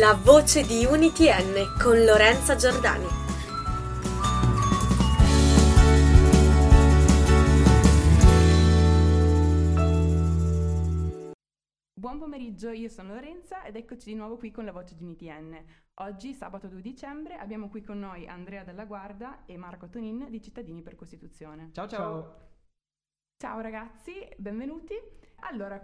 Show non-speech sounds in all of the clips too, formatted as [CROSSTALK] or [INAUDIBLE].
La voce di UnityN con Lorenza Giordani. Buon pomeriggio, io sono Lorenza ed eccoci di nuovo qui con la voce di UnityN. Oggi, sabato 2 dicembre, abbiamo qui con noi Andrea Della Guarda e Marco Tonin di Cittadini per Costituzione. Ciao ciao! Ciao ragazzi, benvenuti. Allora,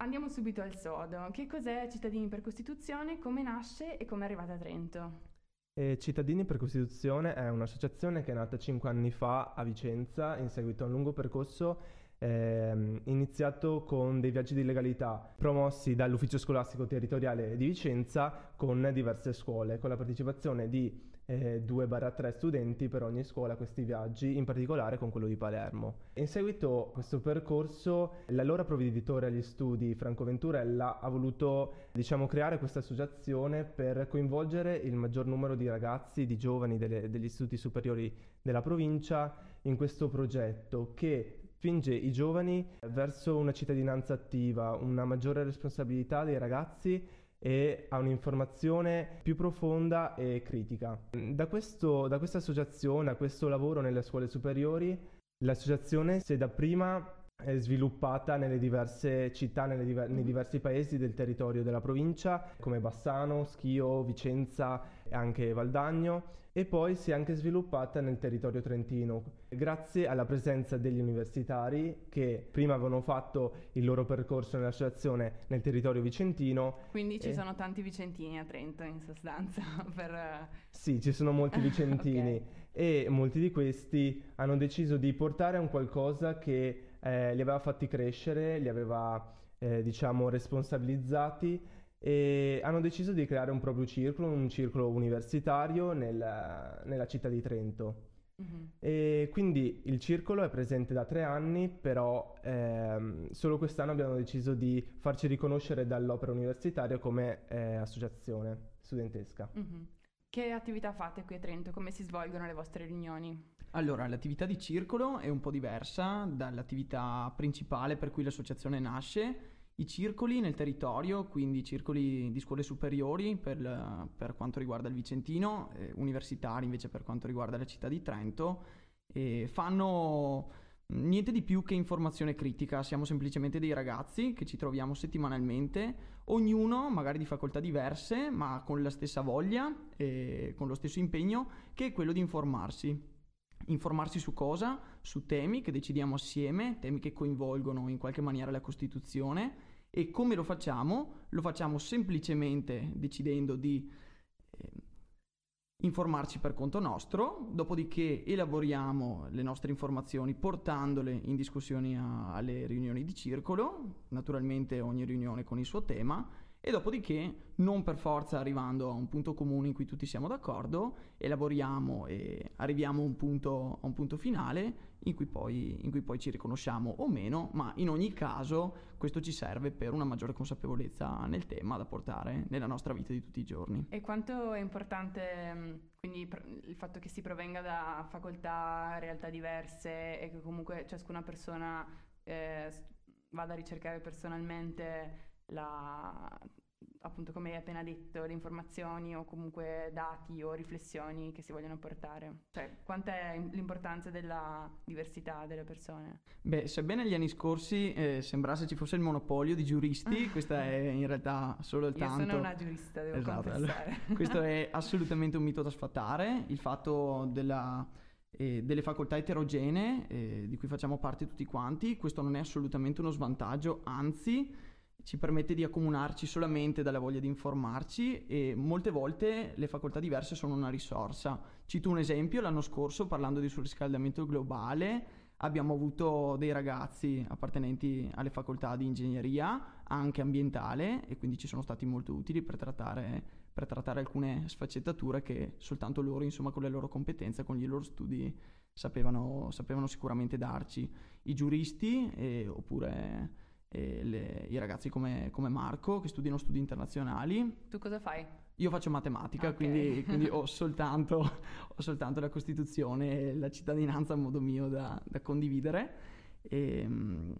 andiamo subito al sodo. Che cos'è Cittadini per Costituzione, come nasce e come è arrivata a Trento? Eh, Cittadini per Costituzione è un'associazione che è nata cinque anni fa a Vicenza in seguito a un lungo percorso ehm, iniziato con dei viaggi di legalità promossi dall'ufficio scolastico territoriale di Vicenza con diverse scuole, con la partecipazione di eh, 2-3 studenti per ogni scuola questi viaggi, in particolare con quello di Palermo. In seguito a questo percorso, l'allora provveditore agli studi Franco Venturella ha voluto diciamo, creare questa associazione per coinvolgere il maggior numero di ragazzi, di giovani delle, degli istituti superiori della provincia in questo progetto che spinge i giovani verso una cittadinanza attiva, una maggiore responsabilità dei ragazzi e a un'informazione più profonda e critica. Da, questo, da questa associazione, a questo lavoro nelle scuole superiori, l'associazione si è dapprima sviluppata nelle diverse città, nelle diver- nei diversi paesi del territorio della provincia, come Bassano, Schio, Vicenza e anche Valdagno e poi si è anche sviluppata nel territorio trentino, grazie alla presenza degli universitari che prima avevano fatto il loro percorso nell'associazione nel territorio vicentino. Quindi ci e... sono tanti vicentini a Trento in sostanza [LAUGHS] per... Sì, ci sono molti [LAUGHS] vicentini okay. e molti di questi hanno deciso di portare un qualcosa che eh, li aveva fatti crescere, li aveva eh, diciamo responsabilizzati e hanno deciso di creare un proprio circolo, un circolo universitario nel, nella città di Trento. Mm-hmm. E quindi il circolo è presente da tre anni, però ehm, solo quest'anno abbiamo deciso di farci riconoscere dall'opera universitaria come eh, associazione studentesca. Mm-hmm. Che attività fate qui a Trento? Come si svolgono le vostre riunioni? Allora, l'attività di circolo è un po' diversa dall'attività principale per cui l'associazione nasce. I circoli nel territorio, quindi circoli di scuole superiori per, per quanto riguarda il Vicentino, eh, universitari invece per quanto riguarda la città di Trento, eh, fanno niente di più che informazione critica, siamo semplicemente dei ragazzi che ci troviamo settimanalmente, ognuno magari di facoltà diverse, ma con la stessa voglia e con lo stesso impegno che è quello di informarsi. Informarsi su cosa? Su temi che decidiamo assieme, temi che coinvolgono in qualche maniera la Costituzione e come lo facciamo? Lo facciamo semplicemente decidendo di eh, informarci per conto nostro, dopodiché elaboriamo le nostre informazioni portandole in discussione a, alle riunioni di circolo, naturalmente ogni riunione con il suo tema, e dopodiché, non per forza arrivando a un punto comune in cui tutti siamo d'accordo, elaboriamo e arriviamo a un punto, a un punto finale in cui, poi, in cui, poi, ci riconosciamo o meno, ma in ogni caso questo ci serve per una maggiore consapevolezza nel tema da portare nella nostra vita di tutti i giorni. E quanto è importante mm, quindi il fatto che si provenga da facoltà, realtà diverse e che comunque ciascuna persona eh, vada a ricercare personalmente la, appunto come hai appena detto, le informazioni o comunque dati o riflessioni che si vogliono portare? Cioè, quanta è l'importanza della diversità delle persone? Beh, sebbene negli anni scorsi eh, sembrasse ci fosse il monopolio di giuristi, [LAUGHS] questa è in realtà solo il tanto... Io sono una giurista, devo esatto, confessare. [LAUGHS] questo è assolutamente un mito da sfatare, il fatto della... Eh, delle facoltà eterogenee eh, di cui facciamo parte tutti quanti, questo non è assolutamente uno svantaggio, anzi ci permette di accomunarci solamente dalla voglia di informarci e molte volte le facoltà diverse sono una risorsa. Cito un esempio, l'anno scorso parlando di surriscaldamento globale abbiamo avuto dei ragazzi appartenenti alle facoltà di ingegneria, anche ambientale, e quindi ci sono stati molto utili per trattare, per trattare alcune sfaccettature che soltanto loro, insomma, con le loro competenze, con i loro studi, sapevano, sapevano sicuramente darci. I giuristi, eh, oppure le, i ragazzi come, come, Marco che studiano studi internazionali. Tu cosa fai? Io faccio matematica, okay. quindi, [LAUGHS] quindi ho, soltanto, ho, soltanto, la Costituzione e la cittadinanza a modo mio da, da condividere. E, ehm,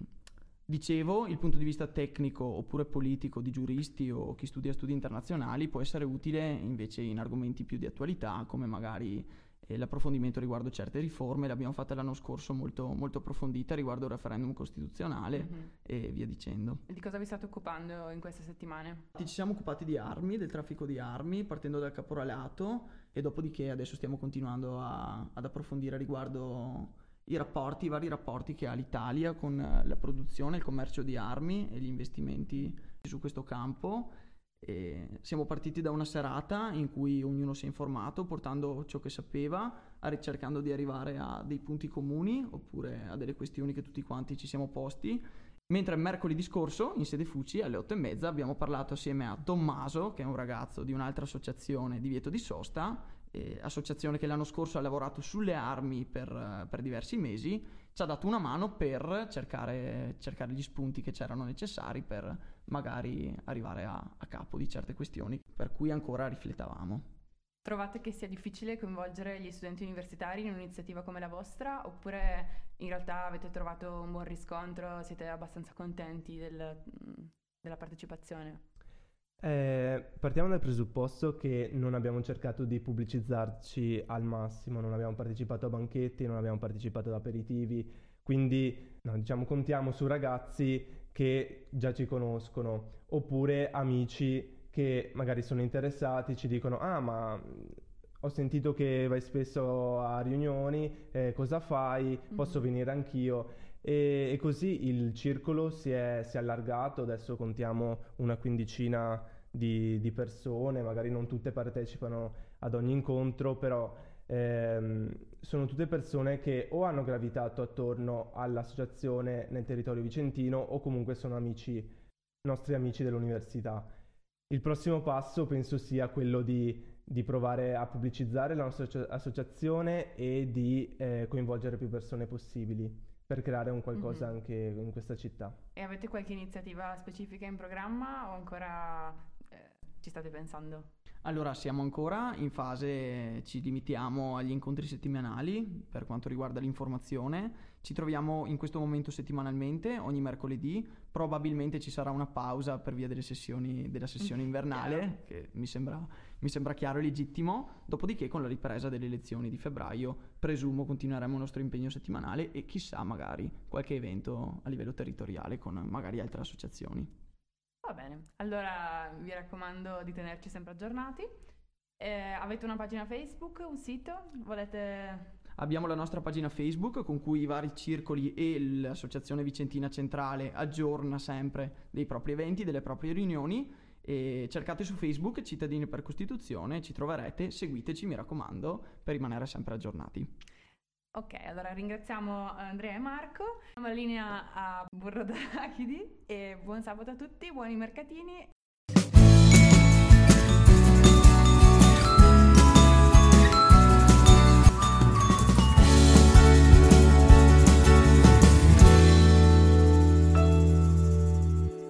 Dicevo, il punto di vista tecnico oppure politico di giuristi o chi studia studi internazionali può essere utile invece in argomenti più di attualità, come magari eh, l'approfondimento riguardo certe riforme. L'abbiamo fatta l'anno scorso molto, molto approfondita riguardo il referendum costituzionale Mhm. e via dicendo. E Di cosa vi state occupando in queste settimane? Ci siamo occupati di armi, del traffico di armi, partendo dal caporalato e dopodiché adesso stiamo continuando a- ad approfondire riguardo i rapporti, i vari rapporti che ha l'Italia con la produzione, il commercio di armi e gli investimenti su questo campo. E siamo partiti da una serata in cui ognuno si è informato portando ciò che sapeva, cercando di arrivare a dei punti comuni oppure a delle questioni che tutti quanti ci siamo posti. Mentre mercoledì scorso, in sede Fuci, alle otto e mezza, abbiamo parlato assieme a Tommaso, che è un ragazzo di un'altra associazione di Vieto di Sosta, eh, associazione che l'anno scorso ha lavorato sulle armi per, eh, per diversi mesi, ci ha dato una mano per cercare, cercare gli spunti che c'erano necessari per magari arrivare a, a capo di certe questioni per cui ancora riflettavamo. Trovate che sia difficile coinvolgere gli studenti universitari in un'iniziativa come la vostra oppure in realtà avete trovato un buon riscontro, siete abbastanza contenti del- della partecipazione? Eh, partiamo dal presupposto che non abbiamo cercato di pubblicizzarci al massimo, non abbiamo partecipato a banchetti, non abbiamo partecipato ad aperitivi, quindi no, diciamo contiamo su ragazzi che già ci conoscono oppure amici che magari sono interessati, ci dicono ah ma ho sentito che vai spesso a riunioni, eh, cosa fai? Posso Mhm. venire anch'io? E, e così il circolo si è, si è allargato, adesso contiamo una quindicina di, di persone, magari non tutte partecipano ad ogni incontro, però ehm, sono tutte persone che o hanno gravitato attorno all'associazione nel territorio vicentino o comunque sono amici, nostri amici dell'università. Il prossimo passo penso sia quello di, di provare a pubblicizzare la nostra associa- associazione e di eh, coinvolgere più persone possibili per creare un qualcosa Mhm. anche in questa città. E avete qualche iniziativa specifica in programma o ancora eh, ci state pensando? Allora, siamo ancora in fase, ci limitiamo agli incontri settimanali per quanto riguarda l'informazione. Ci troviamo in questo momento settimanalmente, ogni mercoledì. Probabilmente ci sarà una pausa per via delle sessioni, della sessione Mm, invernale, che mi sembra, mi sembra chiaro e legittimo. Dopodiché, con la ripresa delle elezioni di febbraio, presumo continueremo il nostro impegno settimanale e chissà, magari qualche evento a livello territoriale con magari altre associazioni. Va bene, allora vi raccomando di tenerci sempre aggiornati. Eh, avete una pagina Facebook, un sito? Volete... Abbiamo la nostra pagina Facebook con cui i vari circoli e l'Associazione Vicentina Centrale aggiorna sempre dei propri eventi, delle proprie riunioni. E cercate su Facebook Cittadini per Costituzione, ci troverete, seguiteci mi raccomando per rimanere sempre aggiornati. Ok, allora ringraziamo Andrea e Marco. Diamo la linea a Burro d'Arachidi e buon sabato a tutti, buoni mercatini